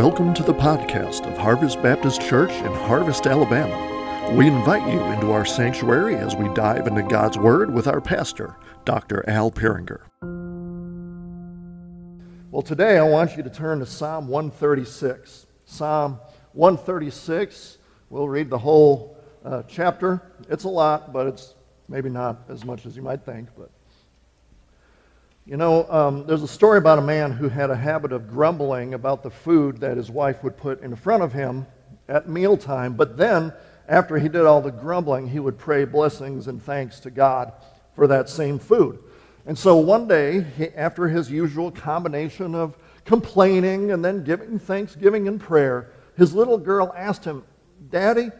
Welcome to the podcast of Harvest Baptist Church in Harvest, Alabama. We invite you into our sanctuary as we dive into God's Word with our pastor, Dr. Al Peringer. Well, today I want you to turn to Psalm 136. Psalm 136, we'll read the whole uh, chapter. It's a lot, but it's maybe not as much as you might think. But you know, um, there's a story about a man who had a habit of grumbling about the food that his wife would put in front of him at mealtime. But then, after he did all the grumbling, he would pray blessings and thanks to God for that same food. And so one day, he, after his usual combination of complaining and then giving thanksgiving and prayer, his little girl asked him, Daddy,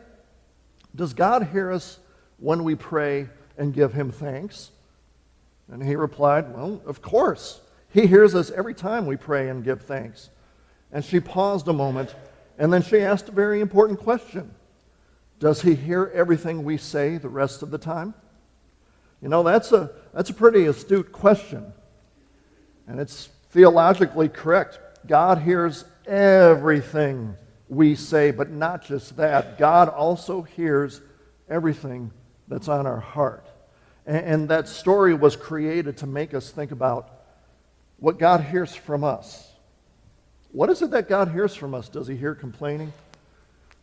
does God hear us when we pray and give him thanks? And he replied, Well, of course. He hears us every time we pray and give thanks. And she paused a moment, and then she asked a very important question Does he hear everything we say the rest of the time? You know, that's a, that's a pretty astute question. And it's theologically correct. God hears everything we say, but not just that. God also hears everything that's on our heart. And, that story was created to make us think about what God hears from us. What is it that God hears from us? Does he hear complaining?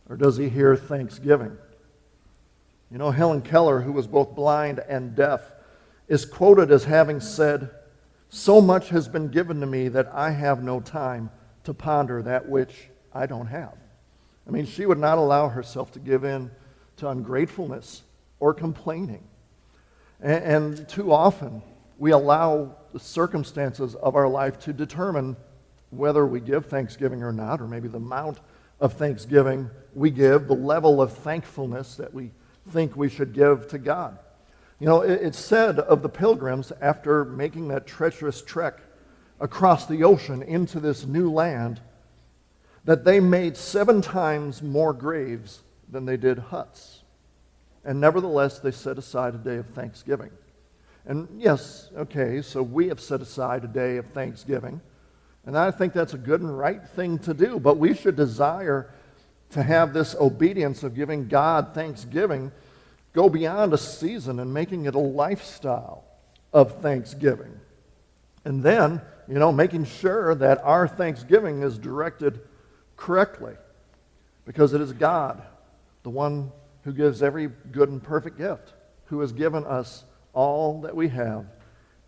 Or does he hear thanksgiving? You know, Helen Keller, who was both blind and deaf, is quoted as having said, So much has been given to me that I have no time to ponder that which I don't have. I mean, she would not allow herself to give in to ungratefulness or complaining. And, and too often, we allow the circumstances of our life to determine whether we give thanksgiving or not, or maybe the amount of thanksgiving we give, the level of thankfulness that we think we should give to God. You know, it's said of the pilgrims after making that treacherous trek across the ocean into this new land that they made seven times more graves than they did huts. And nevertheless, they set aside a day of thanksgiving. And yes, okay, so we have set aside a day of thanksgiving. And I think that's a good and right thing to do. But we should desire to have this obedience of giving God thanksgiving go beyond a season and making it a lifestyle of thanksgiving. And then, you know, making sure that our thanksgiving is directed correctly because it is God, the one who gives every good and perfect gift, who has given us all that we have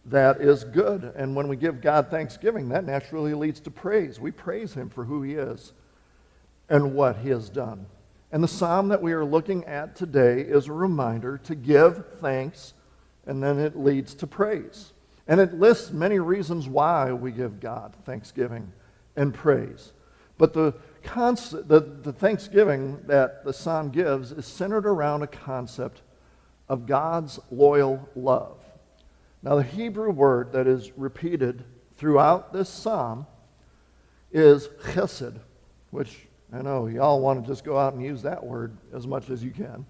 that is good. And when we give God thanksgiving, that naturally leads to praise. We praise Him for who He is and what He has done. And the psalm that we are looking at today is a reminder to give thanks, and then it leads to praise. And it lists many reasons why we give God thanksgiving and praise. But the concept, the, the thanksgiving that the psalm gives is centered around a concept of God's loyal love. Now, the Hebrew word that is repeated throughout this psalm is chesed, which I know y'all want to just go out and use that word as much as you can.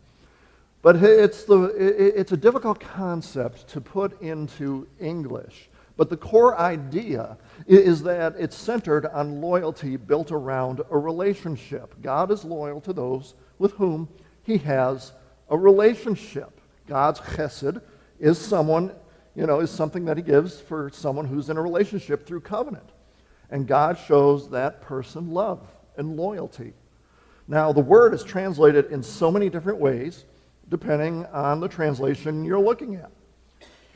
But it's, the, it's a difficult concept to put into English. But the core idea is that it's centered on loyalty built around a relationship. God is loyal to those with whom he has a relationship. God's chesed is someone, you know, is something that he gives for someone who's in a relationship through covenant. And God shows that person love and loyalty. Now, the word is translated in so many different ways depending on the translation you're looking at.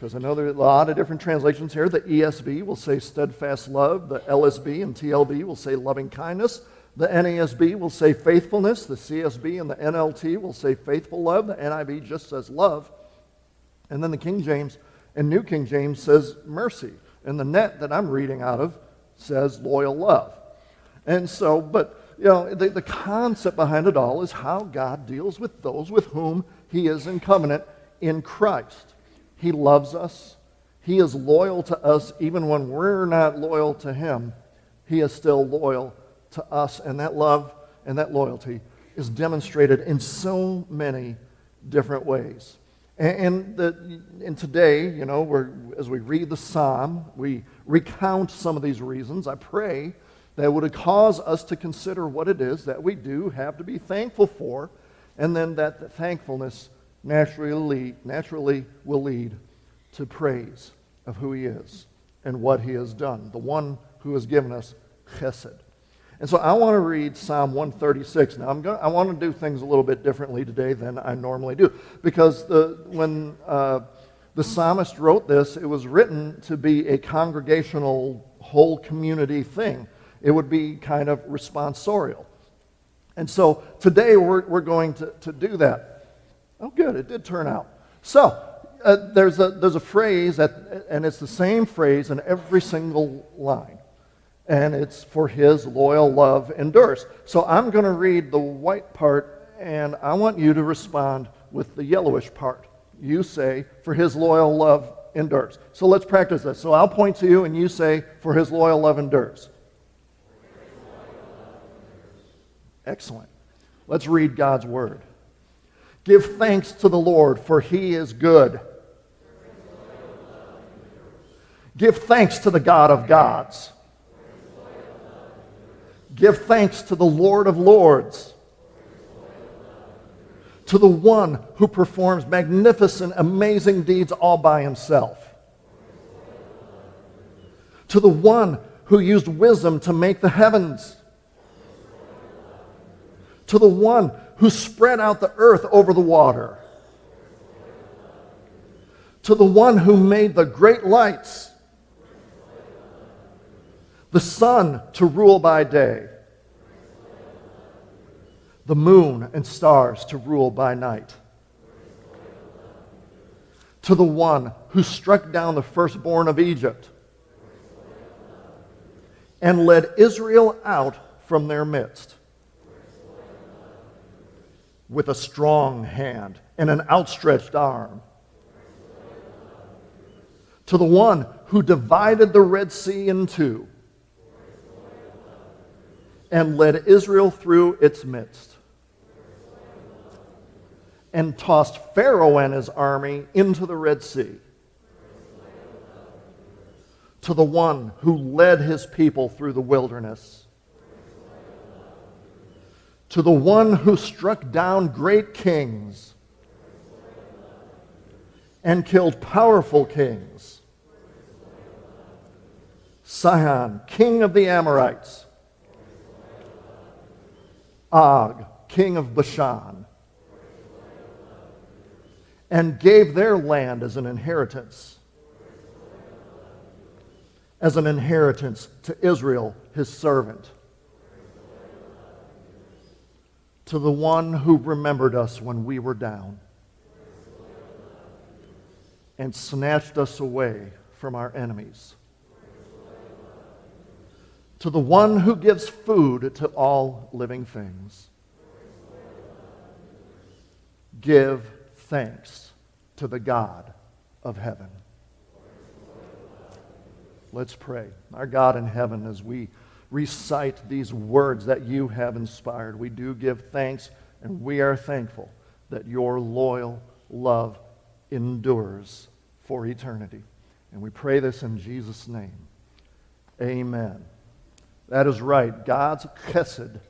Because I know there are a lot of different translations here. The ESV will say steadfast love. The LSB and TLB will say loving kindness. The NASB will say faithfulness. The CSB and the NLT will say faithful love. The NIV just says love. And then the King James and New King James says mercy. And the NET that I'm reading out of says loyal love. And so, but, you know, the, the concept behind it all is how God deals with those with whom he is in covenant in Christ. He loves us. He is loyal to us even when we're not loyal to Him. He is still loyal to us. And that love and that loyalty is demonstrated in so many different ways. And, the, and today, you know, as we read the psalm, we recount some of these reasons. I pray that would cause us to consider what it is that we do have to be thankful for, and then that the thankfulness naturally, naturally will lead to praise of who He is and what He has done, the one who has given us chesed. And so I want to read Psalm 136. Now, I'm going I want to do things a little bit differently today than I normally do because the, when uh, the psalmist wrote this, it was written to be a congregational, whole community thing. It would be kind of responsorial. And so today we're, we're going to, to do that. Oh, good, it did turn out. So uh, there's, a, there's a phrase, that, and it's the same phrase in every single line and it's for his loyal love endures. So I'm going to read the white part, and I want you to respond with the yellowish part. You say, for his loyal love endures. So let's practice this. So I'll point to you, and you say, for his loyal love endures. Excellent. Let's read God's word. Give thanks to the Lord, for he is good. Give thanks to the God of gods. Give thanks to the Lord of Lords, to the one who performs magnificent, amazing deeds all by himself, to the one who used wisdom to make the heavens, to the one who spread out the earth over the water, to the one who made the great lights the sun to rule by day, the moon and stars to rule by night. To the one who struck down the firstborn of Egypt and led Israel out from their midst with a strong hand and an outstretched arm. To the one who divided the Red Sea in two and led Israel through its midst, and tossed Pharaoh and his army into the Red Sea. To the one who led his people through the wilderness. To the one who struck down great kings and killed powerful kings. Sihon, king of the Amorites Og, king of Bashan, and gave their land as an inheritance. As an inheritance to Israel, his servant. To the one who remembered us when we were down and snatched us away from our enemies to the one who gives food to all living things. Give thanks to the God of heaven. Let's pray. Our God in heaven, as we recite these words that you have inspired, we do give thanks and we are thankful that your loyal love endures for eternity. And we pray this in Jesus' name. Amen. That is right. God's chesed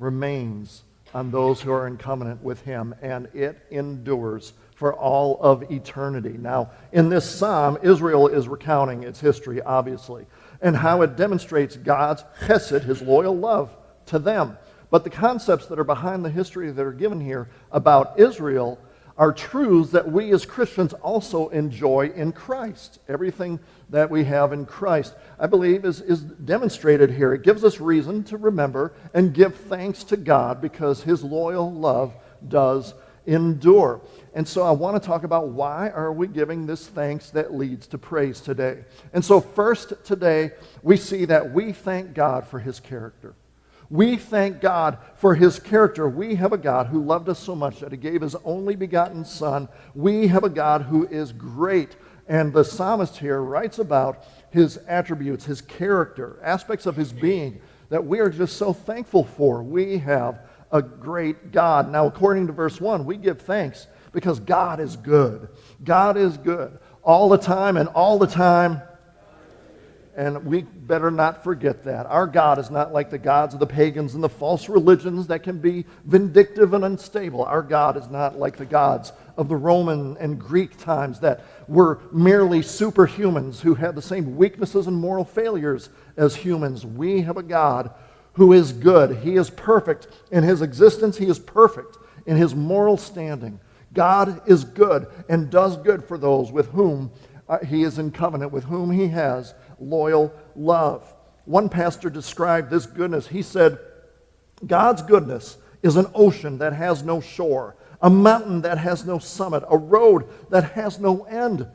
remains on those who are in covenant with him, and it endures for all of eternity. Now, in this psalm, Israel is recounting its history, obviously, and how it demonstrates God's chesed, his loyal love to them. But the concepts that are behind the history that are given here about Israel are truths that we as Christians also enjoy in Christ. Everything that we have in Christ, I believe, is, is demonstrated here. It gives us reason to remember and give thanks to God because his loyal love does endure. And so I want to talk about why are we giving this thanks that leads to praise today. And so first today, we see that we thank God for his character. We thank God for his character. We have a God who loved us so much that he gave his only begotten Son. We have a God who is great. And the psalmist here writes about his attributes, his character, aspects of his being that we are just so thankful for. We have a great God. Now, according to verse 1, we give thanks because God is good. God is good all the time, and all the time And we better not forget that. Our God is not like the gods of the pagans and the false religions that can be vindictive and unstable. Our God is not like the gods of the Roman and Greek times that were merely superhumans who had the same weaknesses and moral failures as humans. We have a God who is good. He is perfect in his existence, he is perfect in his moral standing. God is good and does good for those with whom uh, he is in covenant, with whom he has loyal love. One pastor described this goodness. He said, God's goodness is an ocean that has no shore, a mountain that has no summit, a road that has no end.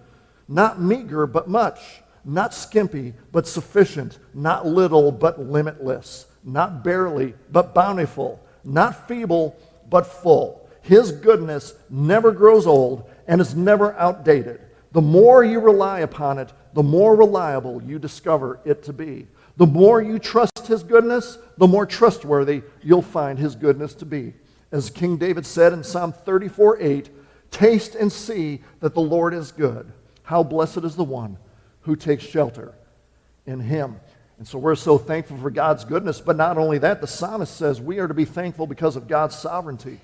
Not meager, but much. Not skimpy, but sufficient. Not little, but limitless. Not barely, but bountiful. Not feeble, but full. His goodness never grows old and is never outdated. The more you rely upon it, the more reliable you discover it to be. The more you trust his goodness, the more trustworthy you'll find his goodness to be. As King David said in Psalm 34 8, taste and see that the Lord is good. How blessed is the one who takes shelter in him. And so we're so thankful for God's goodness. But not only that, the psalmist says we are to be thankful because of God's sovereignty.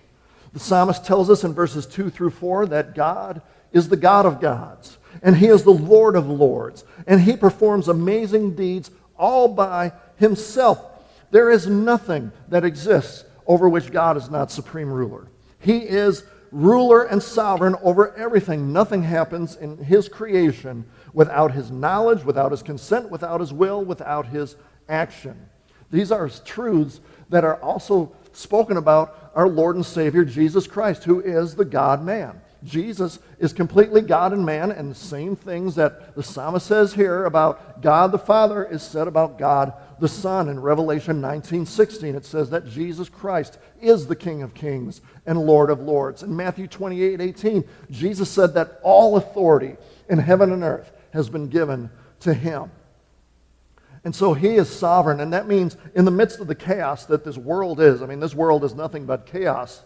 The psalmist tells us in verses 2 through 4 that God is the God of gods, and He is the Lord of lords, and He performs amazing deeds all by Himself. There is nothing that exists over which God is not supreme ruler. He is ruler and sovereign over everything. Nothing happens in His creation without His knowledge, without His consent, without His will, without His action. These are truths that are also spoken about our Lord and Savior Jesus Christ, who is the God man. Jesus is completely God and man, and the same things that the psalmist says here about God the Father is said about God the Son in Revelation 19:16. It says that Jesus Christ is the King of Kings and Lord of Lords. In Matthew 28:18, Jesus said that all authority in heaven and earth has been given to him. And so he is sovereign, and that means in the midst of the chaos that this world is, I mean, this world is nothing but chaos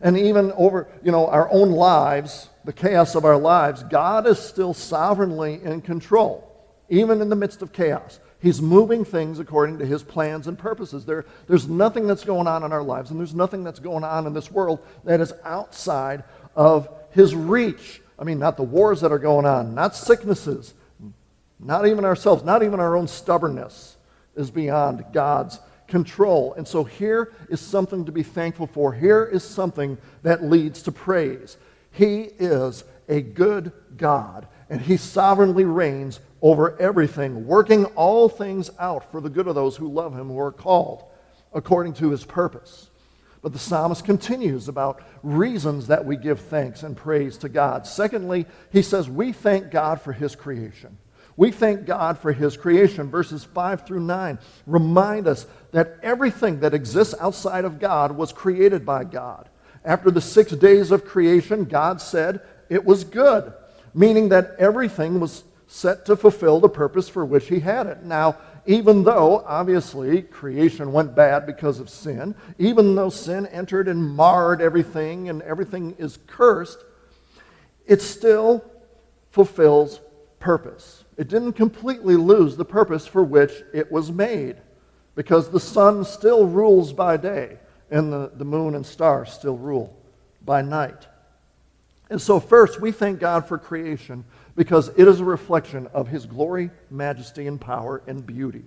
and even over you know our own lives the chaos of our lives god is still sovereignly in control. Even in the midst of chaos he's moving things according to his plans and purposes. There, there's nothing that's going on in our lives and there's nothing that's going on in this world that is outside of his reach. I mean not the wars that are going on not sicknesses not even ourselves not even our own stubbornness is beyond god's control. And so here is something to be thankful for. Here is something that leads to praise. He is a good God, and He sovereignly reigns over everything, working all things out for the good of those who love Him, who are called according to His purpose. But the psalmist continues about reasons that we give thanks and praise to God. Secondly, he says, We thank God for His creation. We thank God for his creation. Verses 5 through 9 remind us that everything that exists outside of God was created by God. After the six days of creation, God said it was good, meaning that everything was set to fulfill the purpose for which he had it. Now, even though obviously creation went bad because of sin, even though sin entered and marred everything and everything is cursed, it still fulfills purpose it didn't completely lose the purpose for which it was made because the sun still rules by day and the, the moon and stars still rule by night. And so, first, we thank God for creation because it is a reflection of His glory, majesty, and power and beauty.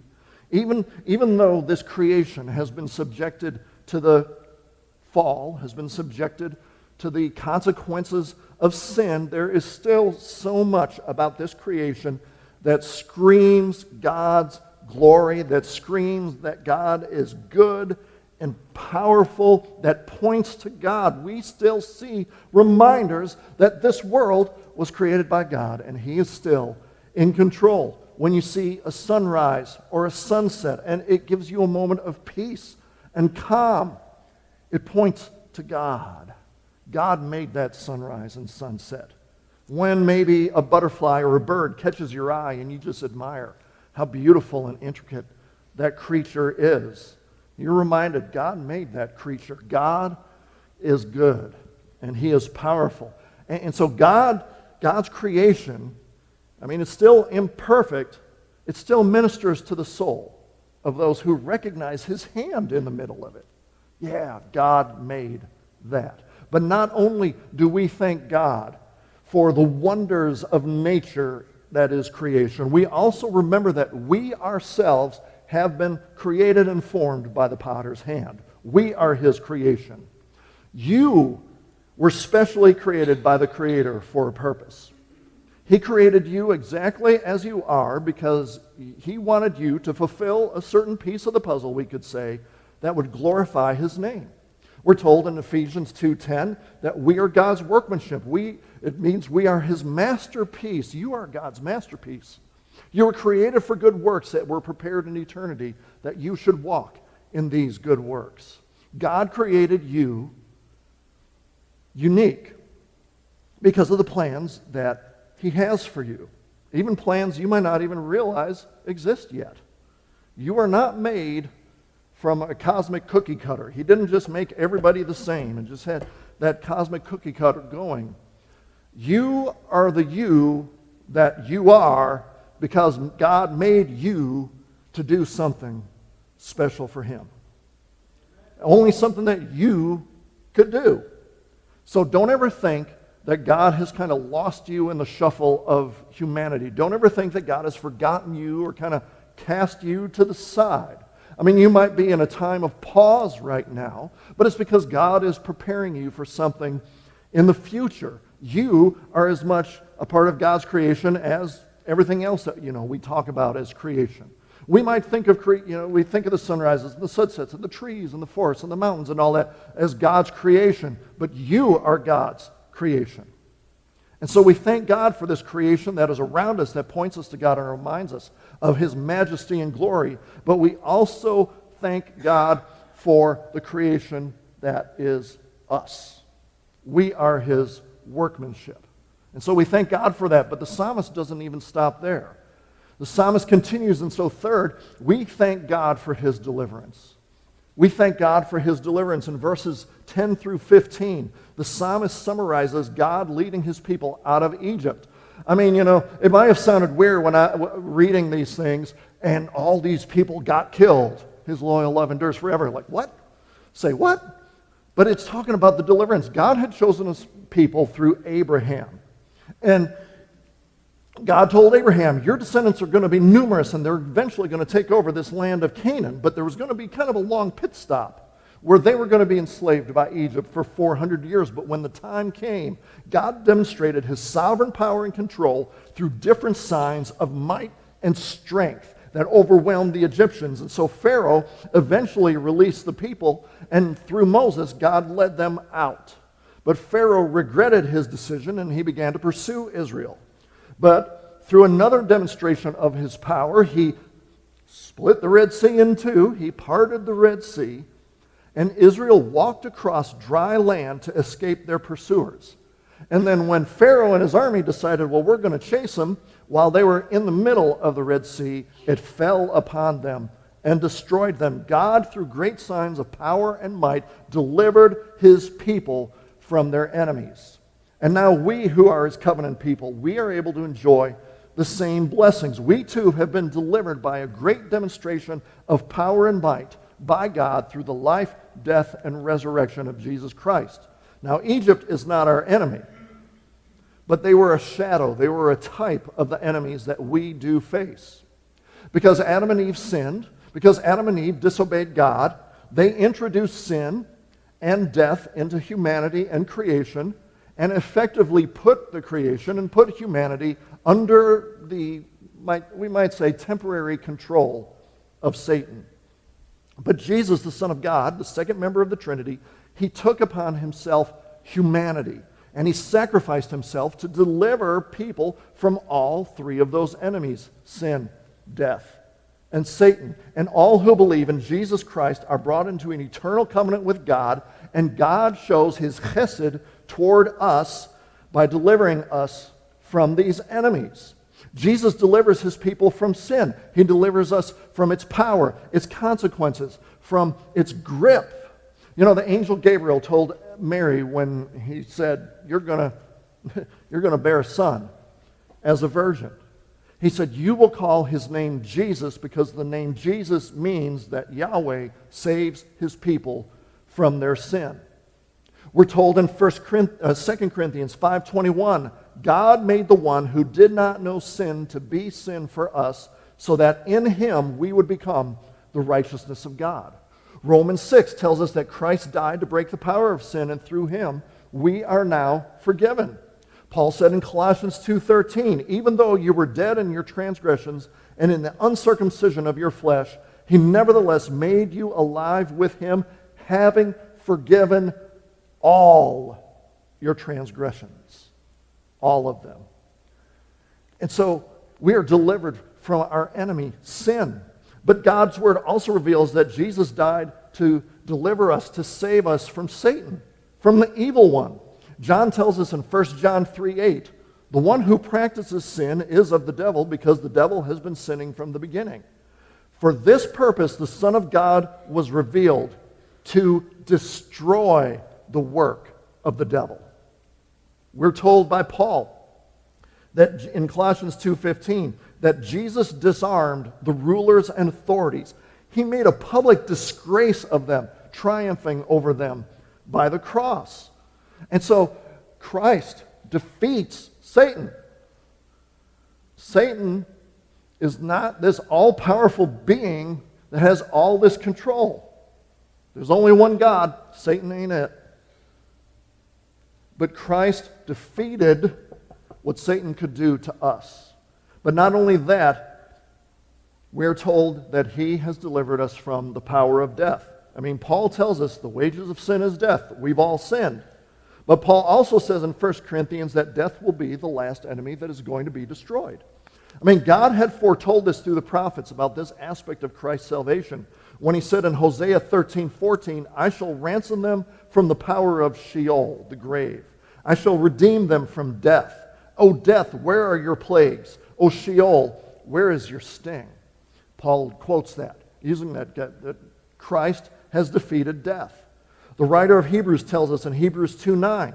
Even, even though this creation has been subjected to the fall, has been subjected to the consequences of sin, there is still so much about this creation that screams God's glory, that screams that God is good and powerful, that points to God. We still see reminders that this world was created by God and He is still in control. When you see a sunrise or a sunset and it gives you a moment of peace and calm, it points to God. God made that sunrise and sunset when maybe a butterfly or a bird catches your eye and you just admire how beautiful and intricate that creature is. You're reminded God made that creature. God is good and he is powerful. And, and so God, God's creation, I mean, it's still imperfect, it still ministers to the soul of those who recognize his hand in the middle of it. Yeah, God made that. But not only do we thank God for the wonders of nature that is creation, we also remember that we ourselves have been created and formed by the potter's hand. We are his creation. You were specially created by the Creator for a purpose. He created you exactly as you are because he wanted you to fulfill a certain piece of the puzzle, we could say, that would glorify his name. We're told in Ephesians 2:10 that we are God's workmanship. We, it means we are his masterpiece. You are God's masterpiece. You were created for good works that were prepared in eternity that you should walk in these good works. God created you unique because of the plans that he has for you. Even plans you might not even realize exist yet. You are not made from a cosmic cookie cutter. He didn't just make everybody the same and just had that cosmic cookie cutter going. You are the you that you are because God made you to do something special for Him. Only something that you could do. So don't ever think that God has kind of lost you in the shuffle of humanity. Don't ever think that God has forgotten you or kind of cast you to the side. I mean, you might be in a time of pause right now, but it's because God is preparing you for something in the future. You are as much a part of God's creation as everything else that, you know, we talk about as creation. We might think of, cre- you know, we think of the sunrises and the sunsets and the trees and the forests and the mountains and all that as God's creation, but you are God's creation. And so we thank God for this creation that is around us that points us to God and reminds us of his majesty and glory. But we also thank God for the creation that is us. We are his workmanship. And so we thank God for that. But the psalmist doesn't even stop there. The psalmist continues, and so, third, we thank God for his deliverance. We thank God for his deliverance. In verses 10 through 15, the psalmist summarizes God leading his people out of Egypt. I mean, you know, it might have sounded weird when I reading these things, and all these people got killed. His loyal love endures forever. Like, what? Say what? But it's talking about the deliverance. God had chosen his people through Abraham. And God told Abraham, Your descendants are going to be numerous and they're eventually going to take over this land of Canaan. But there was going to be kind of a long pit stop where they were going to be enslaved by Egypt for 400 years. But when the time came, God demonstrated his sovereign power and control through different signs of might and strength that overwhelmed the Egyptians. And so Pharaoh eventually released the people, and through Moses, God led them out. But Pharaoh regretted his decision and he began to pursue Israel. But through another demonstration of his power, he split the Red Sea in two, he parted the Red Sea, and Israel walked across dry land to escape their pursuers. And then when Pharaoh and his army decided, well, we're going to chase them, while they were in the middle of the Red Sea, it fell upon them and destroyed them. God, through great signs of power and might, delivered his people from their enemies. And now we who are his covenant people, we are able to enjoy the same blessings. We too have been delivered by a great demonstration of power and might by God through the life, death, and resurrection of Jesus Christ. Now, Egypt is not our enemy, but they were a shadow, they were a type of the enemies that we do face. Because Adam and Eve sinned, because Adam and Eve disobeyed God, they introduced sin and death into humanity and creation and effectively put the creation and put humanity under the, we might say, temporary control of Satan. But Jesus, the Son of God, the second member of the Trinity, he took upon himself humanity and he sacrificed himself to deliver people from all three of those enemies sin, death, and Satan. And all who believe in Jesus Christ are brought into an eternal covenant with God, and God shows his chesed toward us by delivering us from these enemies. Jesus delivers his people from sin. He delivers us from its power, its consequences, from its grip. You know, the angel Gabriel told Mary when he said, You're going you're going to bear a son as a virgin. He said, You will call his name Jesus because the name Jesus means that Yahweh saves his people from their sin. We're told in 1 uh, 2 Corinthians 5:21, God made the one who did not know sin to be sin for us, so that in him we would become the righteousness of God. Romans 6 tells us that Christ died to break the power of sin, and through him we are now forgiven. Paul said in Colossians 2:13, even though you were dead in your transgressions and in the uncircumcision of your flesh, he nevertheless made you alive with him, having forgiven all your transgressions, all of them. And so we are delivered from our enemy, sin. But God's word also reveals that Jesus died to deliver us, to save us from Satan, from the evil one. John tells us in 1 John 3 8, the one who practices sin is of the devil because the devil has been sinning from the beginning. For this purpose, the Son of God was revealed to destroy the work of the devil. We're told by Paul that in Colossians 2:15 that Jesus disarmed the rulers and authorities. He made a public disgrace of them, triumphing over them by the cross. And so Christ defeats Satan. Satan is not this all powerful being that has all this control. There's only one God, Satan ain't it. But Christ defeated what Satan could do to us. But not only that, we're told that he has delivered us from the power of death. I mean, Paul tells us the wages of sin is death. We've all sinned. But Paul also says in 1 Corinthians that death will be the last enemy that is going to be destroyed. I mean, God had foretold this through the prophets about this aspect of Christ's salvation when he said in Hosea 13, 14, I shall ransom them from the power of Sheol, the grave. I shall redeem them from death. O death, where are your plagues? O Sheol, where is your sting? Paul quotes that, using that, that Christ has defeated death. The writer of Hebrews tells us in Hebrews 2 9,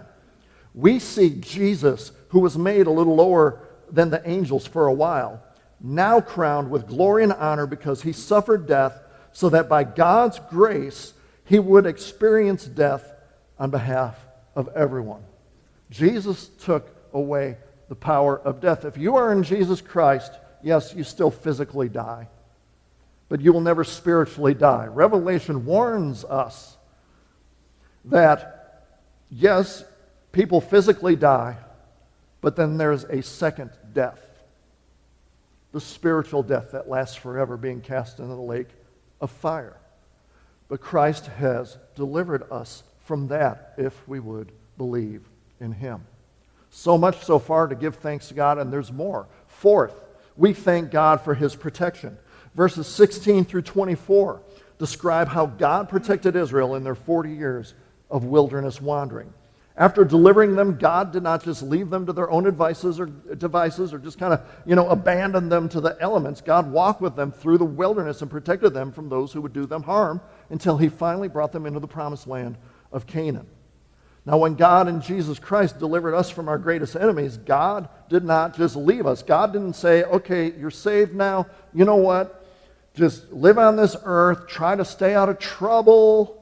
we see Jesus, who was made a little lower than the angels for a while, now crowned with glory and honor because he suffered death, so that by God's grace he would experience death on behalf of everyone. Jesus took away the power of death. If you are in Jesus Christ, yes, you still physically die, but you will never spiritually die. Revelation warns us that, yes, people physically die, but then there's a second death the spiritual death that lasts forever, being cast into the lake of fire. But Christ has delivered us from that if we would believe in Him. So much so far to give thanks to God, and there's more. Fourth, we thank God for His protection. Verses 16 through 24 describe how God protected Israel in their 40 years of wilderness wandering. After delivering them, God did not just leave them to their own devices or devices or just kind of, you know, abandon them to the elements. God walked with them through the wilderness and protected them from those who would do them harm until he finally brought them into the promised land of Canaan. Now, when God and Jesus Christ delivered us from our greatest enemies, God did not just leave us. God didn't say, okay, you're saved now. You know what? Just live on this earth, try to stay out of trouble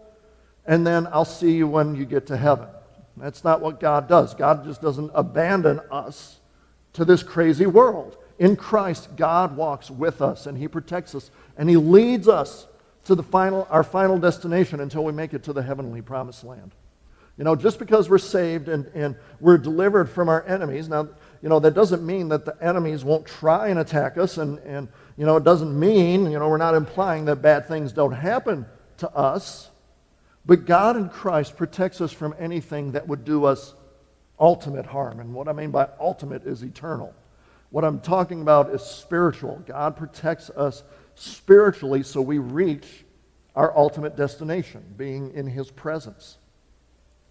and then I'll see you when you get to heaven. That's not what God does. God just doesn't abandon us to this crazy world. In Christ, God walks with us and He protects us and He leads us to the final, our final destination until we make it to the heavenly promised land. You know, just because we're saved and, and we're delivered from our enemies, now, you know, that doesn't mean that the enemies won't try and attack us. And, and you know, it doesn't mean, you know, we're not implying that bad things don't happen to us. But God in Christ protects us from anything that would do us ultimate harm. And what I mean by ultimate is eternal. What I'm talking about is spiritual. God protects us spiritually so we reach our ultimate destination, being in His presence.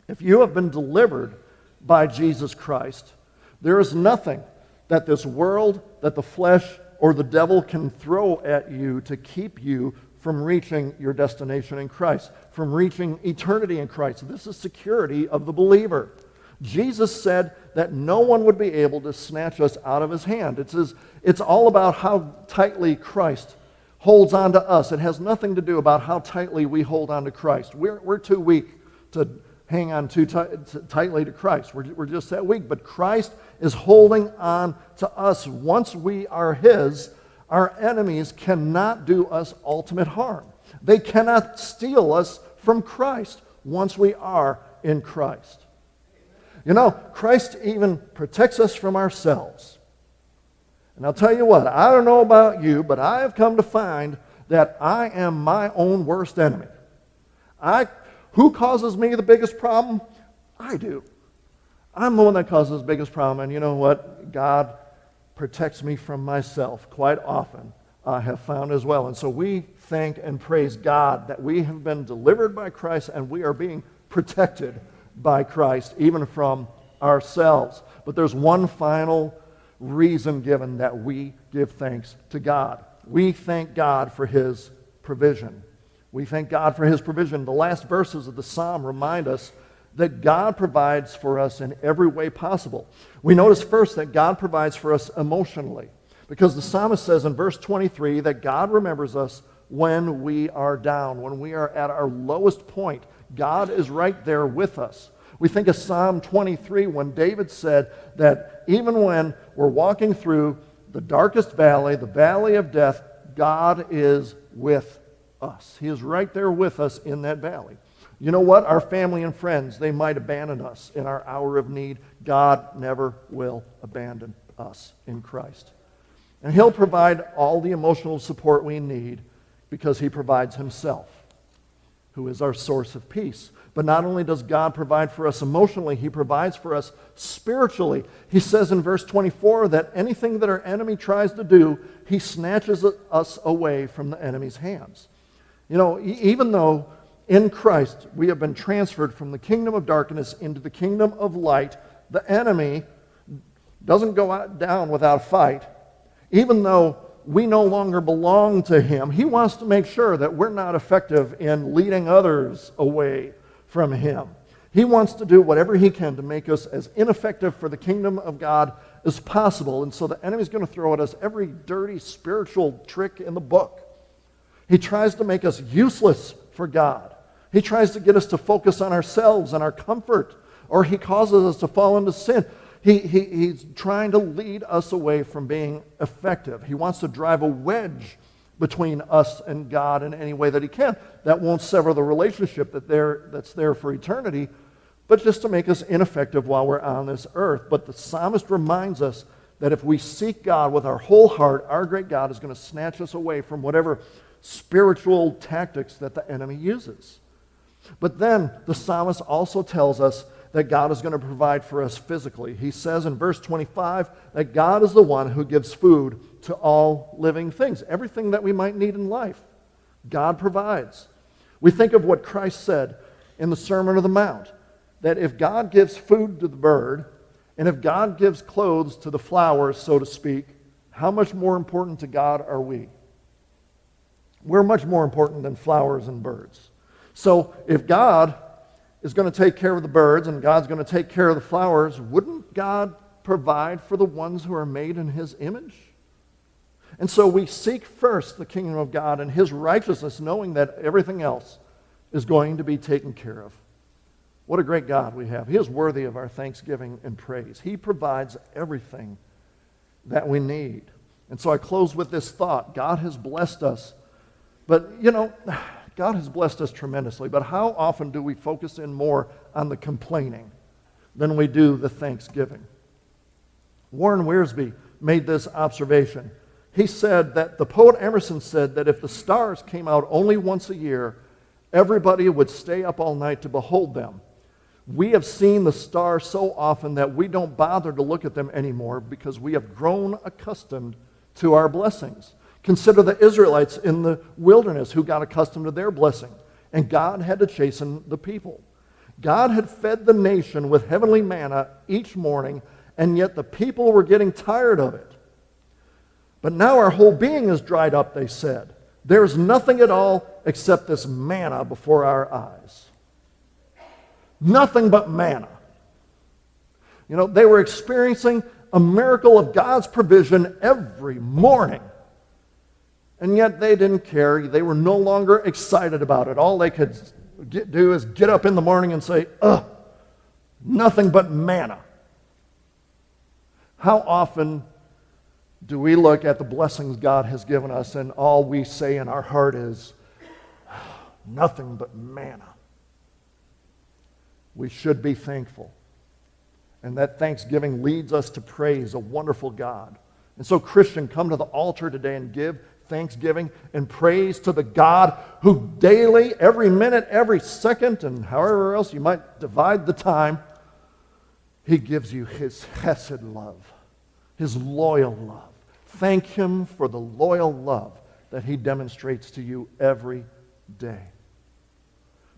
If you have been delivered by Jesus Christ, there is nothing that this world, that the flesh, or the devil can throw at you to keep you from reaching your destination in Christ, from reaching eternity in Christ. This is security of the believer. Jesus said that no one would be able to snatch us out of his hand. It's, his, it's all about how tightly Christ holds on to us. It has nothing to do about how tightly we hold on to Christ. We're, we're too weak to hang on too t- t- tightly to Christ. We're, we're just that weak. But Christ is holding on to us. Once we are his, our enemies cannot do us ultimate harm. They cannot steal us from Christ once we are in Christ. You know, Christ even protects us from ourselves. And I'll tell you what, I don't know about you, but I have come to find that I am my own worst enemy. I, who causes me the biggest problem? I do. I'm the one that causes the biggest problem. And you know what? God protects me from myself quite often, I have found as well. And so we thank and praise God that we have been delivered by Christ and we are being protected by Christ, even from ourselves. But there's one final reason given that we give thanks to God. We thank God for his provision. We thank God for his provision. The last verses of the psalm remind us that God provides for us in every way possible. We notice first that God provides for us emotionally, because the psalmist says in verse 23 that God remembers us when we are down, when we are at our lowest point. God is right there with us. We think of Psalm 23 when David said that even when we're walking through the darkest valley, the valley of death, God is with us. He is right there with us in that valley. You know what? Our family and friends, they might abandon us in our hour of need. God never will abandon us in Christ. And He'll provide all the emotional support we need because He provides Himself, who is our source of peace. But not only does God provide for us emotionally, He provides for us spiritually. He says in verse 24 that anything that our enemy tries to do, He snatches us away from the enemy's hands. You know, even though in Christ we have been transferred from the kingdom of darkness into the kingdom of light, the enemy doesn't go down without a fight. Even though we no longer belong to him, he wants to make sure that we're not effective in leading others away from him. He wants to do whatever he can to make us as ineffective for the kingdom of God as possible. And so the enemy's going to throw at us every dirty spiritual trick in the book. He tries to make us useless for God. He tries to get us to focus on ourselves and our comfort, or he causes us to fall into sin. He, he, he's trying to lead us away from being effective. He wants to drive a wedge between us and God in any way that he can. That won't sever the relationship that there, that's there for eternity, but just to make us ineffective while we're on this earth. But the psalmist reminds us that if we seek God with our whole heart, our great God is going to snatch us away from whatever spiritual tactics that the enemy uses. But then the psalmist also tells us that God is going to provide for us physically. He says in verse 25 that God is the one who gives food to all living things, everything that we might need in life. God provides. We think of what Christ said in the Sermon on the Mount that if God gives food to the bird, and if God gives clothes to the flowers, so to speak, how much more important to God are we? We're much more important than flowers and birds. So if God is going to take care of the birds and God's going to take care of the flowers, wouldn't God provide for the ones who are made in his image? And so we seek first the kingdom of God and his righteousness, knowing that everything else is going to be taken care of. What a great God we have. He is worthy of our thanksgiving and praise. He provides everything that we need. And so I close with this thought God has blessed us. But, you know, God has blessed us tremendously, but how often do we focus in more on the complaining than we do the thanksgiving? Warren Wiersbe made this observation. He said that the poet Emerson said that if the stars came out only once a year, everybody would stay up all night to behold them. We have seen the stars so often that we don't bother to look at them anymore because we have grown accustomed to our blessings. Consider the Israelites in the wilderness who got accustomed to their blessing, and God had to chasten the people. God had fed the nation with heavenly manna each morning, and yet the people were getting tired of it. But now our whole being is dried up, they said. There is nothing at all except this manna before our eyes. Nothing but manna. You know, they were experiencing a miracle of God's provision every morning. And yet they didn't care. They were no longer excited about it. All they could get, do is get up in the morning and say, ugh, nothing but manna. How often do we look at the blessings God has given us and all we say in our heart is, nothing but manna? We should be thankful. And that thanksgiving leads us to praise a wonderful God. And so, Christian, come to the altar today and give thanksgiving and praise to the God who daily, every minute, every second, and however else you might divide the time, He gives you His Hesed love, His loyal love. Thank Him for the loyal love that He demonstrates to you every day.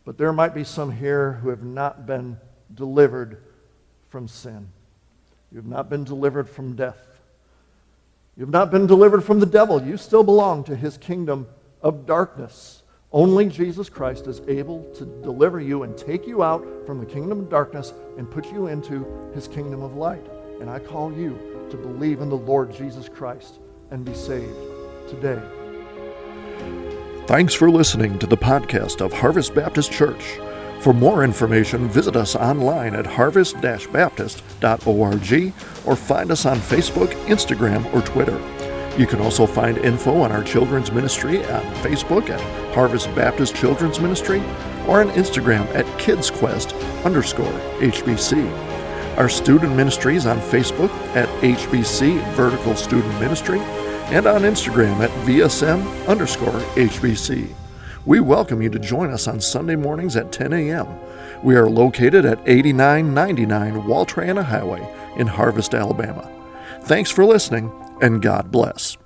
But there might be some here who have not been delivered from sin. You have not been delivered from death. You have not been delivered from the devil. You still belong to his kingdom of darkness. Only Jesus Christ is able to deliver you and take you out from the kingdom of darkness and put you into his kingdom of light. And I call you to believe in the Lord Jesus Christ and be saved today. Thanks for listening to the podcast of Harvest Baptist Church. For more information, visit us online at harvest-baptist.org or find us on Facebook, Instagram, or Twitter. You can also find info on our children's ministry on Facebook at Harvest Baptist Children's Ministry or on Instagram at KidsQuest underscore HBC. Our student ministries on Facebook at HBC Vertical Student Ministry and on Instagram at VSM underscore HBC. We welcome you to join us on Sunday mornings at 10 a.m. We are located at 8999 Wall Triana Highway in Harvest, Alabama. Thanks for listening, and God bless.